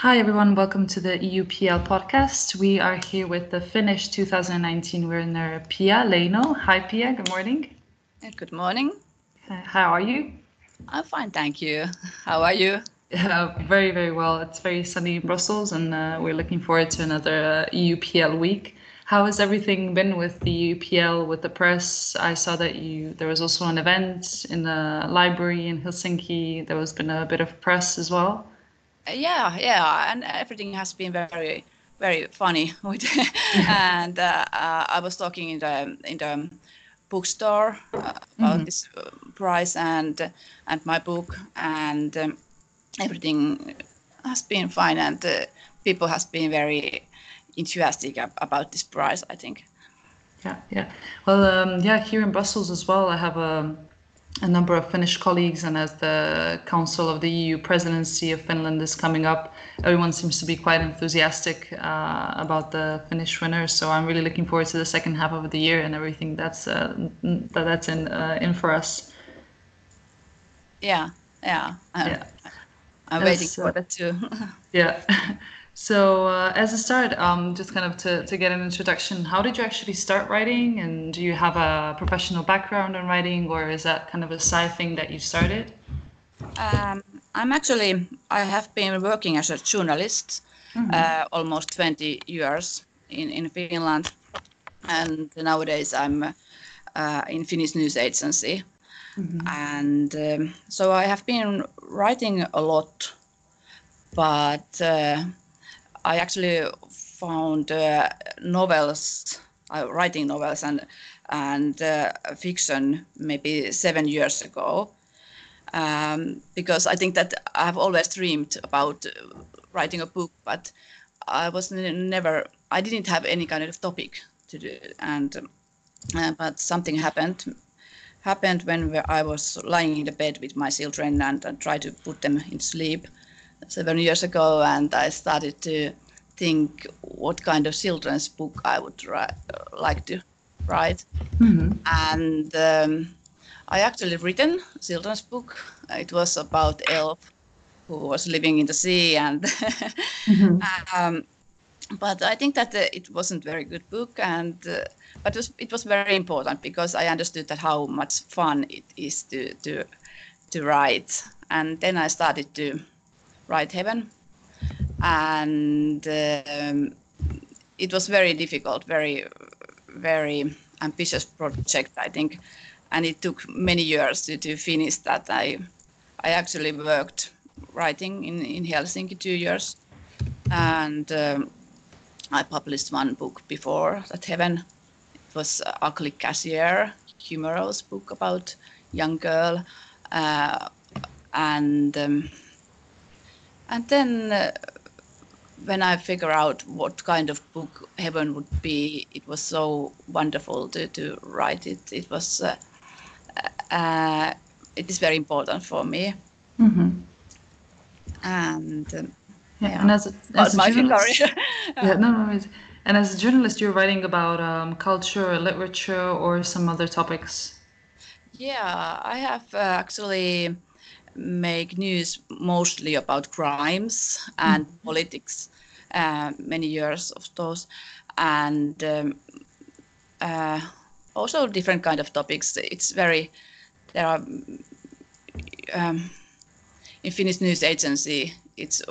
Hi, everyone. Welcome to the EUPL podcast. We are here with the Finnish 2019 winner, Pia Leino. Hi, Pia. Good morning. Good morning. How are you? I'm fine, thank you. How are you? Yeah, very, very well. It's very sunny in Brussels, and uh, we're looking forward to another uh, EUPL week. How has everything been with the EUPL, with the press? I saw that you there was also an event in the library in Helsinki. There was been a bit of press as well yeah, yeah, and everything has been very, very funny. and uh, uh, I was talking in the in the bookstore uh, about mm-hmm. this uh, prize and and my book, and um, everything has been fine, and uh, people has been very enthusiastic about this prize. I think. Yeah, yeah. Well, um, yeah, here in Brussels as well, I have a a number of Finnish colleagues, and as the Council of the EU presidency of Finland is coming up, everyone seems to be quite enthusiastic uh, about the Finnish winners. So I'm really looking forward to the second half of the year and everything that's uh, that that's in uh, in for us. Yeah, yeah, I'm, yeah. I'm waiting for that too. yeah. So, uh, as a start, um, just kind of to, to get an introduction, how did you actually start writing? And do you have a professional background in writing, or is that kind of a side thing that you started? Um, I'm actually, I have been working as a journalist mm-hmm. uh, almost 20 years in, in Finland. And nowadays I'm uh, in Finnish news agency. Mm-hmm. And um, so I have been writing a lot, but uh, I actually found uh, novels, uh, writing novels and and uh, fiction maybe seven years ago, um, because I think that I've always dreamed about writing a book, but I was never, I didn't have any kind of topic to do, and uh, but something happened happened when I was lying in the bed with my children and, and tried to put them in sleep seven years ago, and I started to think what kind of children's book I would write, like to write. Mm-hmm. And um, I actually written a children's book. It was about elf who was living in the sea, and mm-hmm. um, but I think that uh, it wasn't very good book, and uh, but it was, it was very important because I understood that how much fun it is to to to write, and then I started to write Heaven, and um, it was very difficult, very very ambitious project, I think, and it took many years to, to finish that. I I actually worked writing in in Helsinki two years, and um, I published one book before that Heaven. It was Ugly Cashier, humorous book about young girl, uh, and um, and then. Uh, when I figure out what kind of book Heaven would be, it was so wonderful to, to write it. It was, uh, uh, it is very important for me. Mm-hmm. And um, yeah, yeah, and as a, as a journalist, yeah, no, no, and as a journalist, you're writing about um, culture, or literature, or some other topics. Yeah, I have uh, actually make news mostly about crimes and mm. politics, uh, many years of those, and um, uh, also different kind of topics. It's very there are um, in Finnish news agency. It's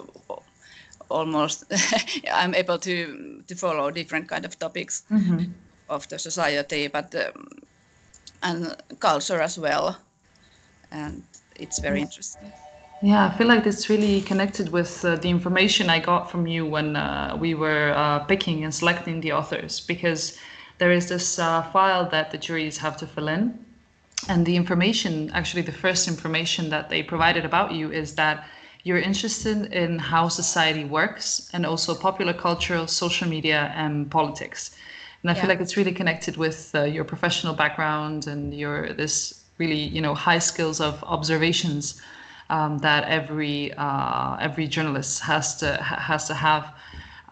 almost I'm able to to follow different kind of topics mm-hmm. of the society, but um, and culture as well, and it's very interesting. Yeah, I feel like it's really connected with uh, the information I got from you when uh, we were uh, picking and selecting the authors, because there is this uh, file that the juries have to fill in. And the information, actually, the first information that they provided about you is that you're interested in how society works and also popular culture, social media, and politics. And I yeah. feel like it's really connected with uh, your professional background and your this really you know high skills of observations um, that every uh, every journalist has to has to have.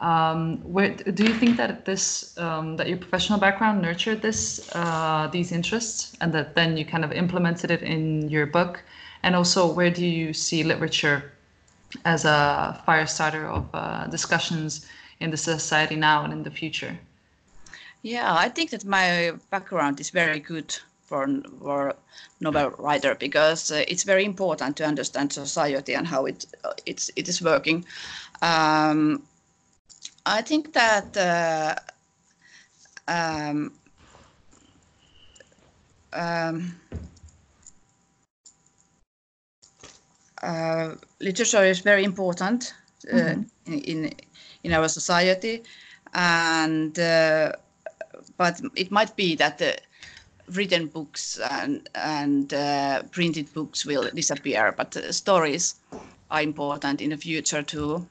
Um, where do you think that this um, that your professional background nurtured this uh, these interests and that then you kind of implemented it in your book? And also, where do you see literature as a fire starter of uh, discussions in the society now and in the future? Yeah, I think that my background is very good for for novel writer because uh, it's very important to understand society and how it uh, it's it is working. Um, I think that uh, um, um, uh, literature is very important uh, mm-hmm. in, in, in our society, and uh, but it might be that the written books and and uh, printed books will disappear, but stories are important in the future too,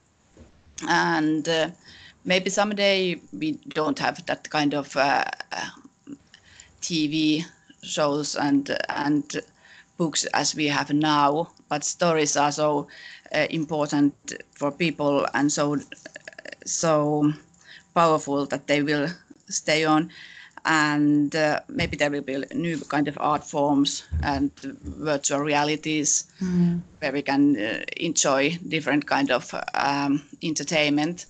and uh, maybe someday we don't have that kind of uh, TV shows and and books as we have now, but stories are so uh, important for people and so so powerful that they will stay on and uh, maybe there will be new kind of art forms and virtual realities mm. where we can uh, enjoy different kind of um, entertainment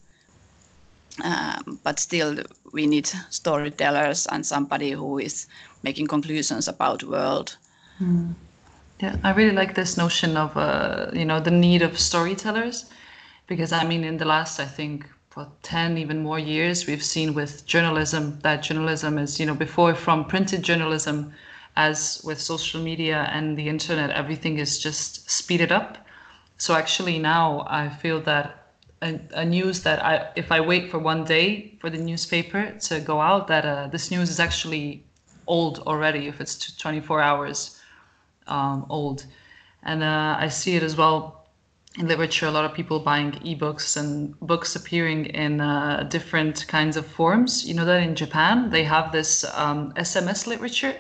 um, but still we need storytellers and somebody who is making conclusions about the world. Mm. Yeah, I really like this notion of uh, you know the need of storytellers, because I mean in the last I think for 10 even more years we've seen with journalism that journalism is you know before from printed journalism as with social media and the internet everything is just speeded up so actually now i feel that a, a, news that I, if I wait for one day for the newspaper to go out, that uh, this news is actually old already if it's 24 hours um, old. And uh, I see it as well in literature. A lot of people buying ebooks and books appearing in uh, different kinds of forms. You know that in Japan they have this um, SMS literature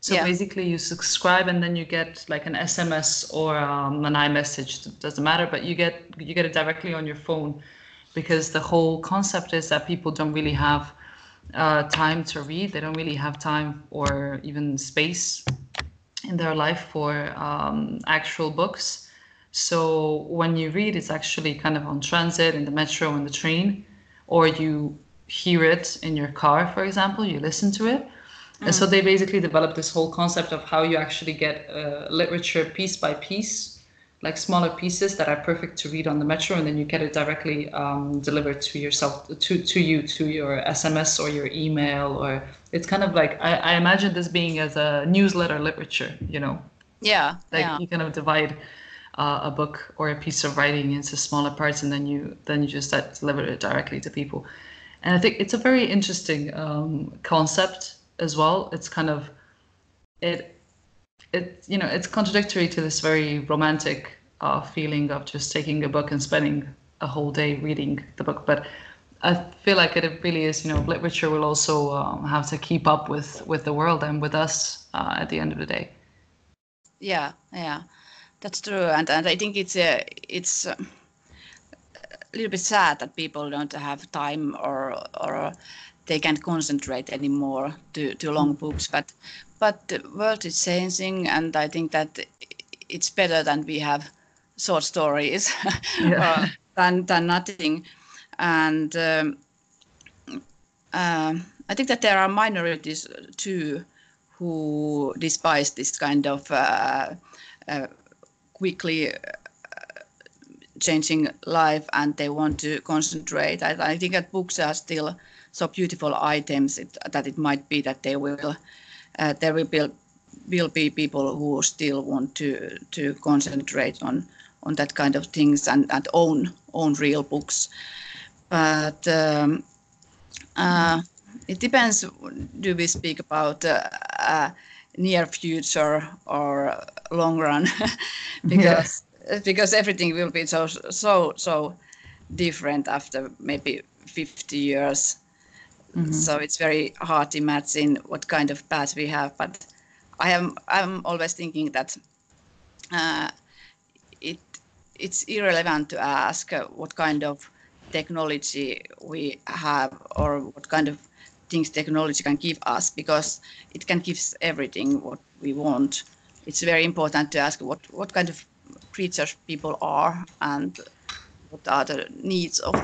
so yeah. basically, you subscribe and then you get like an SMS or um, an iMessage. It doesn't matter, but you get you get it directly on your phone, because the whole concept is that people don't really have uh, time to read. They don't really have time or even space in their life for um, actual books. So when you read, it's actually kind of on transit, in the metro, in the train, or you hear it in your car, for example. You listen to it and so they basically developed this whole concept of how you actually get uh, literature piece by piece, like smaller pieces that are perfect to read on the metro, and then you get it directly um, delivered to yourself, to to you, to your SMS or your email, or it's kind of like I, I imagine this being as a newsletter literature, you know. Yeah. Like yeah. you kind of divide uh, a book or a piece of writing into smaller parts, and then you then you just deliver it directly to people. And I think it's a very interesting um, concept as well. It's kind of it it you know it's contradictory to this very romantic uh, feeling of just taking a book and spending a whole day reading the book, but I feel like it really is. You know, literature will also um, have to keep up with with the world and with us uh, at the end of the day. Yeah, yeah, that's true, and and I think it's a it's. a little bit sad that people don't have time or or they can't concentrate anymore to, to long mm. books. But but the world is changing, and I think that it's better than we have short stories yeah. than than nothing. And um, uh, I think that there are minorities too who despise this kind of uh, uh, quickly uh, changing life and they want to concentrate. I, I think that books are still so beautiful items it, that it might be that they will uh, there will be will be people who still want to to concentrate on on that kind of things and, and own own real books but um, uh, it depends do we speak about uh, uh, near future or long run because yeah. because everything will be so so so different after maybe 50 years Mm-hmm. So it's very hard to imagine what kind of path we have. But I am I'm always thinking that uh, it it's irrelevant to ask what kind of technology we have or what kind of things technology can give us because it can give us everything what we want. It's very important to ask what what kind of creatures people are and what are the needs of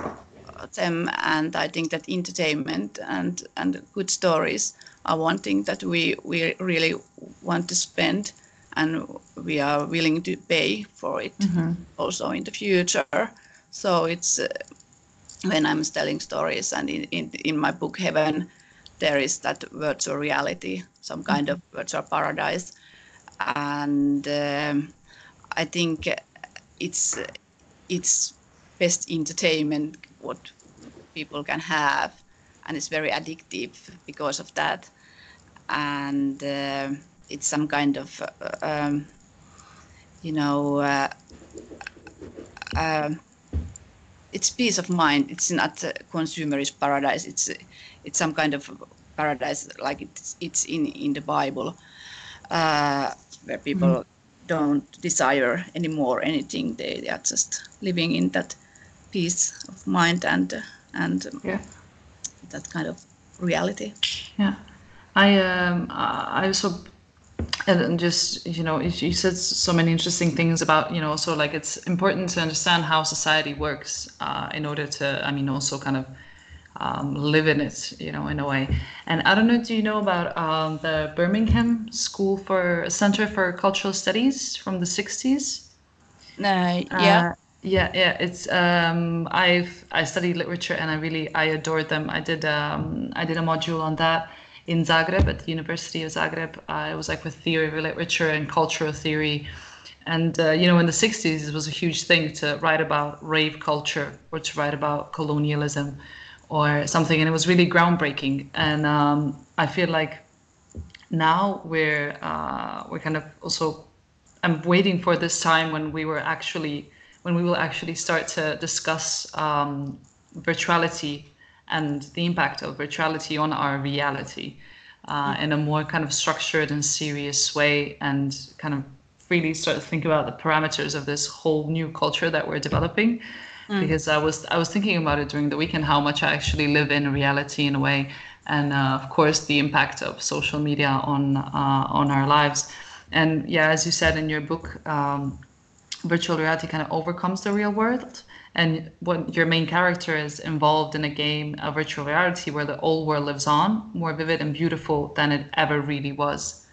them and i think that entertainment and and good stories are one thing that we we really want to spend and we are willing to pay for it mm-hmm. also in the future so it's uh, when i'm telling stories and in, in in my book heaven there is that virtual reality some kind mm-hmm. of virtual paradise and um, i think it's it's best entertainment what people can have and it's very addictive because of that and uh, it's some kind of uh, um, you know uh, uh, it's peace of mind. It's not a consumerist paradise. It's it's some kind of paradise like it's it's in in the bible uh, where people mm. don't desire anymore anything. They, they are just living in that peace of mind and and yeah. that kind of reality. Yeah. I um i also and just you know you said so many interesting things about you know so like it's important to understand how society works uh, in order to i mean also kind of um, live in it you know in a way. And i don't know do you know about um, the birmingham school for center for cultural studies from the 60s uh, yeah. uh, yeah yeah it's um, i've i studied literature and i really i adored them. I did um, i did a module on that in Zagreb at the University of Zagreb. Uh, it was like with theory of literature and cultural theory. And, uh, you know, in the 60s, it was a huge thing to write about rave culture or to write about colonialism or something. And it was really groundbreaking. And um, I feel like now we're, uh, we're kind of also, I'm waiting for this time when we were actually, when we will actually start to discuss um, virtuality and the impact of virtuality on our reality uh, in a more kind of structured and serious way and kind of really start to think about the parameters of this whole new culture that we're developing. Mm. because i was i was thinking about it during the weekend how much i actually live in reality in a way. And uh, of course the impact of social media on uh, on our lives. And yeah as you said in your book um, virtual reality kind of overcomes the real world and what your main character is involved in a game of virtual reality where the old world lives on more vivid and beautiful than it ever really was.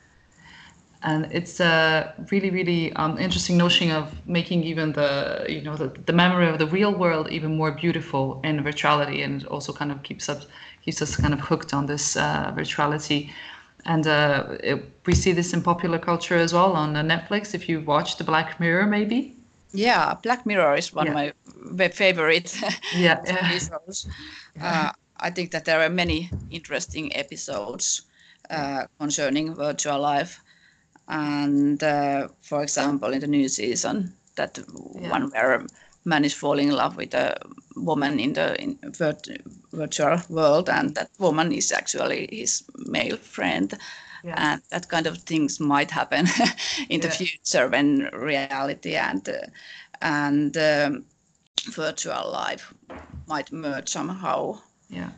And it's a really really um, interesting notion of making even the you know the, the memory of the real world even more beautiful in virtuality and it also kind of keeps us keeps us kind of hooked on this uh, virtuality. And uh, it, we see this in popular culture as well on uh, netflix. If you watch the black mirror maybe yeah, Black Mirror is one yeah. of my favorite yeah, episodes. Uh, I think that there are many interesting episodes uh, concerning virtual life, and uh, for example, in the new season, that one where man is falling in love with a woman in the in virtual world, and that woman is actually his male friend yeah. and that kind of things might happen in yeah. the future when reality and uh, and um, virtual life might merge somehow. Yeah.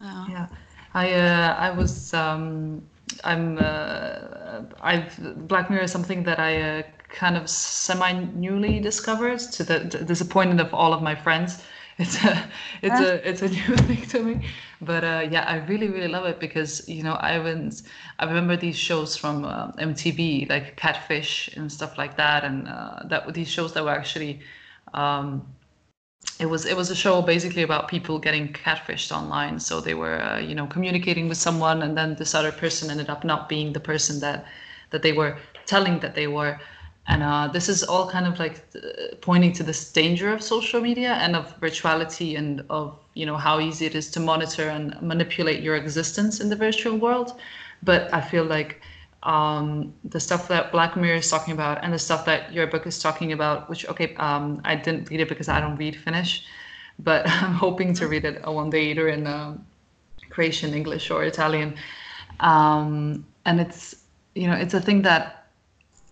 Uh, yeah. I uh, I was um, I'm uh, I've Black Mirror is something that I uh, kind of semi newly discovered to the, the disappointment of all of my friends it's a it's a it's a new thing to me. But uh, yeah i really really love it because you know i was i remember these shows from uh, mtv like catfish and stuff like that. And uh, that these shows that were actually um, it was it was a show basically about people getting catfished online. So they were uh, you know communicating with someone and then this other person ended up not being the person that that they were telling that they were and uh, this is all kind of like pointing to this danger of social media and of virtuality and of you know how easy it is to monitor and manipulate your existence in the virtual world. But i feel like um, the stuff that black mirror is talking about and the stuff that your book is talking about which okay um, i didn't read it because i don't read finnish but i'm hoping to read it one day either in uh, croatian english or italian. Um, and it's you know it's a thing that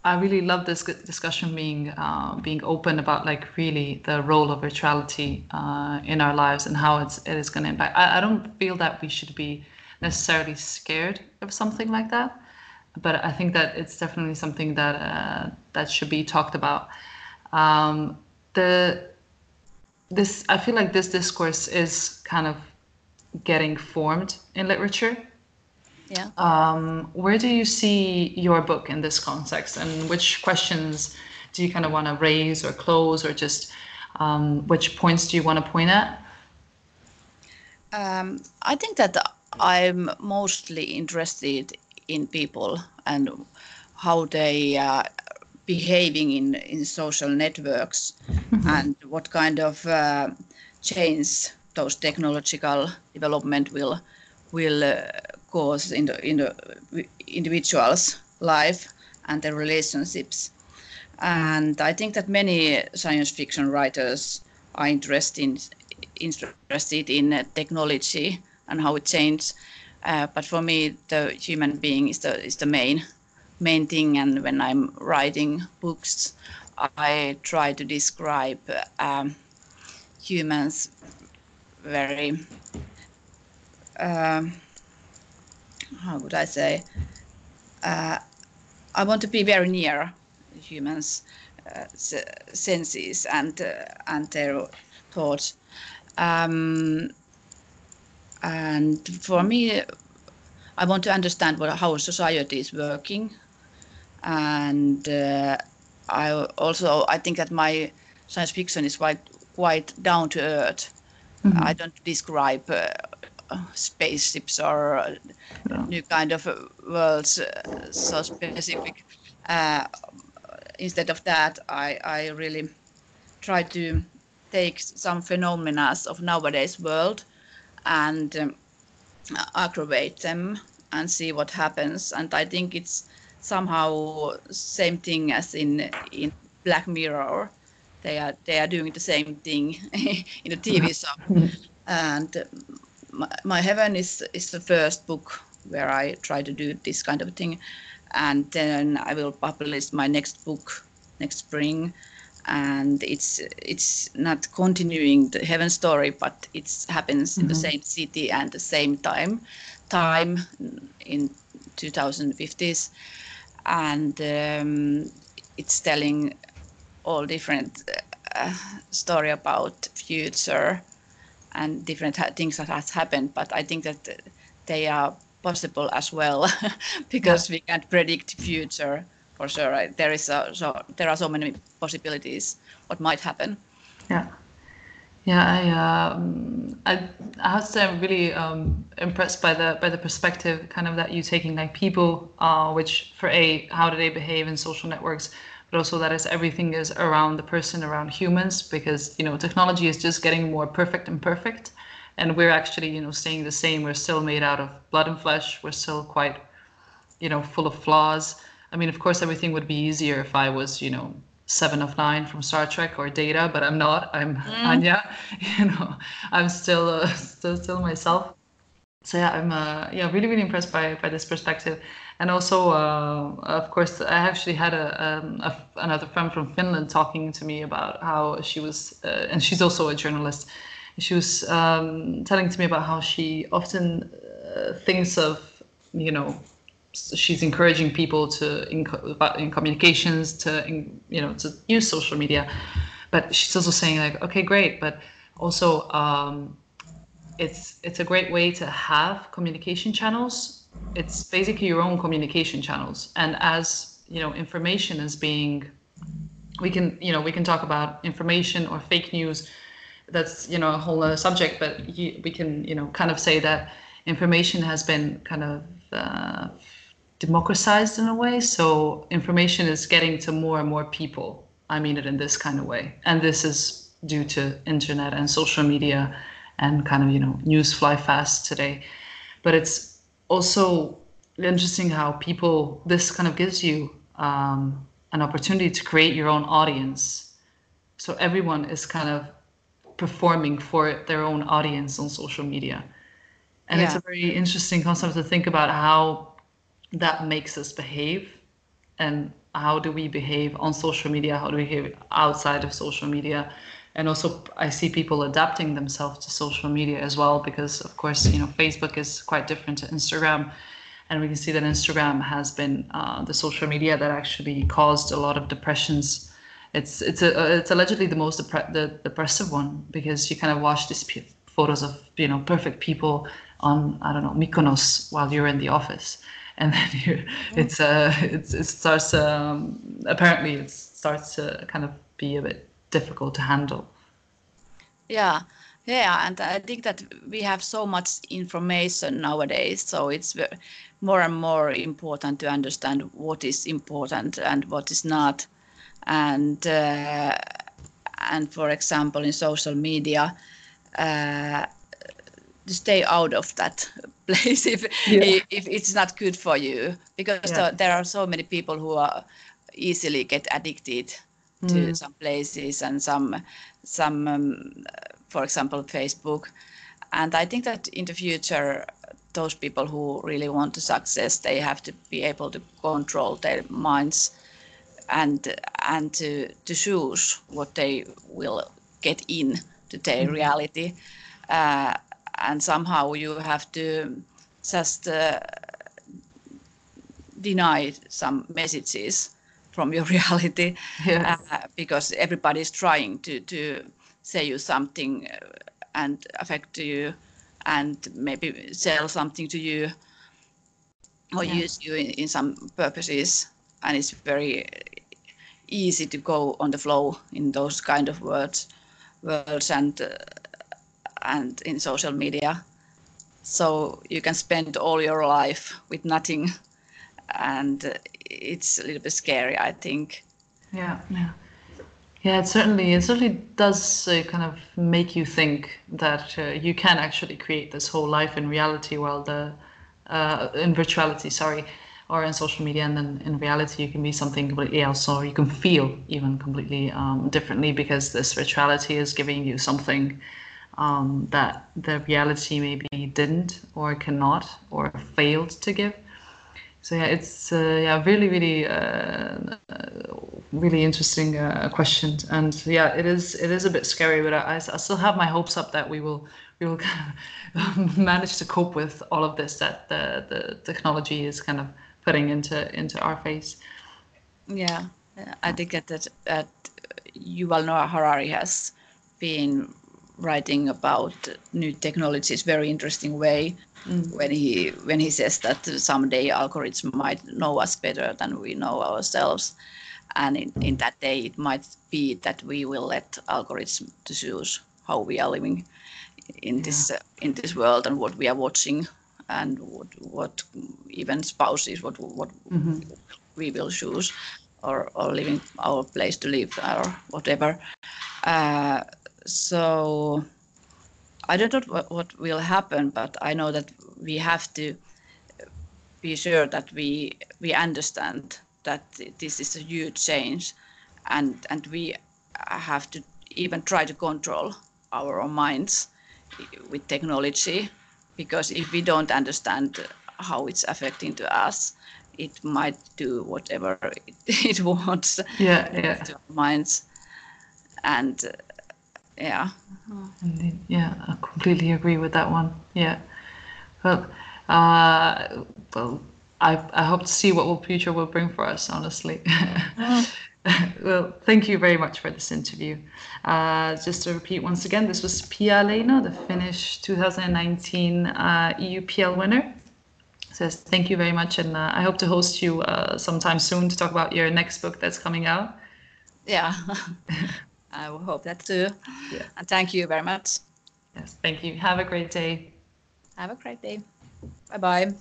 I really love this discussion being uh, being open about like really the role of virtuality uh, in our lives and how it's it is going to impact. I, I don't feel that we should be necessarily scared of something like that, but I think that it's definitely something that uh, that should be talked about. um, the this I feel like this discourse is kind of getting formed in literature. Yeah. Um, where do you see your book in this context, and which questions do you kind of want to raise or close, or just um, which points do you want to point at? Um, I think that I'm mostly interested in people and how they are behaving in, in social networks mm-hmm. and what kind of uh, change those technological development will will uh, cause in the in the individual's life and their relationships. And I think that many science fiction writers are interested interested in technology and how it changes. Uh, but for me, the human being is the is the main main thing. And when I'm writing books, I try to describe um, humans very. Um, how would I say? Uh, I want to be very near humans' uh, senses and uh, and their thoughts. Um, and for me, I want to understand what, how society is working, and uh, I also I think that my science fiction is quite quite down to earth. Mm-hmm. I don't describe uh, spaceships or uh, new kind of worlds uh, so specific. Uh, instead of that, I, I really try to take some phenomena of nowadays world and um, aggravate them and see what happens. And I think it's somehow same thing as in in Black Mirror. They are they are doing the same thing in the TV show. and my, my, Heaven is is the first book where I try to do this kind of thing, and then I will publish my next book next spring and it's it's not continuing the heaven story but it happens mm-hmm. in the mm-hmm. same city and the same time time in 2050s and um, it's telling all different uh, story about future and different things that has happened but i think that they are possible as well because yeah. we can't predict future for sure. There is a, so there are so many possibilities what might happen. Yeah. Yeah, I, um, I, I have to say I'm really um, impressed by the by the perspective kind of that you taking like people, uh, which for a how do they behave in social networks, but also that is everything is around the person, around humans, because you know technology is just getting more perfect and perfect, and we're actually you know staying the same. We're still made out of blood and flesh. We're still quite, you know, full of flaws. I mean, of course, everything would be easier if I was, you know, seven of nine from Star Trek or Data, but I'm not. I'm mm. Anya. You know, I'm still uh, still still myself. So yeah, I'm uh, yeah really really impressed by by this perspective, and also uh, of course I actually had a, um, a, another friend from Finland talking to me about how she was, uh, and she's also a journalist. She was um, telling to me about how she often uh, thinks of you know she's encouraging people to in, in communications to in, you know to use social media but she's also saying like okay great but also um, it's it's a great way to have communication channels it's basically your own communication channels and as you know information is being we can you know we can talk about information or fake news that's you know a whole other subject but you, we can you know kind of say that information has been kind of uh, democratized in a way. So information is getting to more and more people. I mean it in this kind of way. And this is due to internet and social media and kind of, you know, news fly fast today. But it's also interesting how people, this kind of gives you um, an opportunity to create your own audience. So everyone is kind of performing for their own audience on social media. And yeah. it's a very interesting concept to think about how that makes us behave and how do we behave on social media how do we behave outside of social media and also i see people adapting themselves to social media as well because of course you know facebook is quite different to instagram. And we can see that instagram has been uh, the social media that actually caused a lot of depressions. It's it's a it's allegedly the most depre- the depressive one because you kind of watch these p- photos of you know perfect people on I don't know Mykonos while you're in the office, and then you mm-hmm. it's uh it's it starts um, apparently it starts to kind of be a bit difficult to handle. Yeah, yeah, and I think that we have so much information nowadays, so it's more and more important to understand what is important and what is not. And uh, and for example, in social media, uh, stay out of that place if yeah. if it's not good for you, because yeah. there are so many people who are easily get addicted to mm. some places and some some um, for example, Facebook. And I think that in the future, those people who really want to success, they have to be able to control their minds and and to to choose what they will get in to their mm-hmm. reality. Uh, and somehow you have to just uh, deny some messages from your reality yeah. uh, because everybody is trying to to say you something uh, and affect you and maybe sell something to you or yeah. use you in, in some purposes and it's very easy to go on the flow in those kind of words words and uh, and in social media so you can spend all your life with nothing and it's a little bit scary i think. Yeah yeah. Yeah, it certainly it certainly does uh, kind of make you think that uh, you can actually create this whole life in reality, while the uh, in virtuality, sorry, or in social media, and then in reality you can be something completely else, or you can feel even completely um, differently because this virtuality is giving you something um, that the reality maybe didn't, or cannot, or failed to give so yeah, it's uh, yeah really really uh, really interesting uh, question, and yeah, it is it is a bit scary, but I, I still have my hopes up that we will we will kind of manage to cope with all of this that the the technology is kind of putting into into our face. Yeah, I think that that, that Yuval Noah Harari has been writing about new technologies very interesting way mm. when he when he says that someday algorithms might know us better than we know ourselves and in, in that day it might be that we will let algorithms to choose how we are living in yeah. this uh, in this world and what we are watching and what what even spouses what what mm-hmm. we will choose or or living our place to live or whatever uh, so I don't know what, what will happen, but I know that we have to be sure that we we understand that this is a huge change, and and we have to even try to control our own minds with technology, because if we don't understand how it's affecting to us, it might do whatever it, it wants yeah, yeah. to our minds, and yeah. Indeed. Yeah, I completely agree with that one. Yeah. Well, uh, well, I, I hope to see what the future will bring for us, honestly. well, thank you very much for this interview. Uh, just to repeat once again, this was Pia Leino, the Finnish 2019 uh, EUPL winner. Says thank you very much, and uh, I hope to host you uh, sometime soon to talk about your next book that's coming out. Yeah. I will hope that too. Yeah. And thank you very much. Yes, thank you. Have a great day. Have a great day. Bye bye.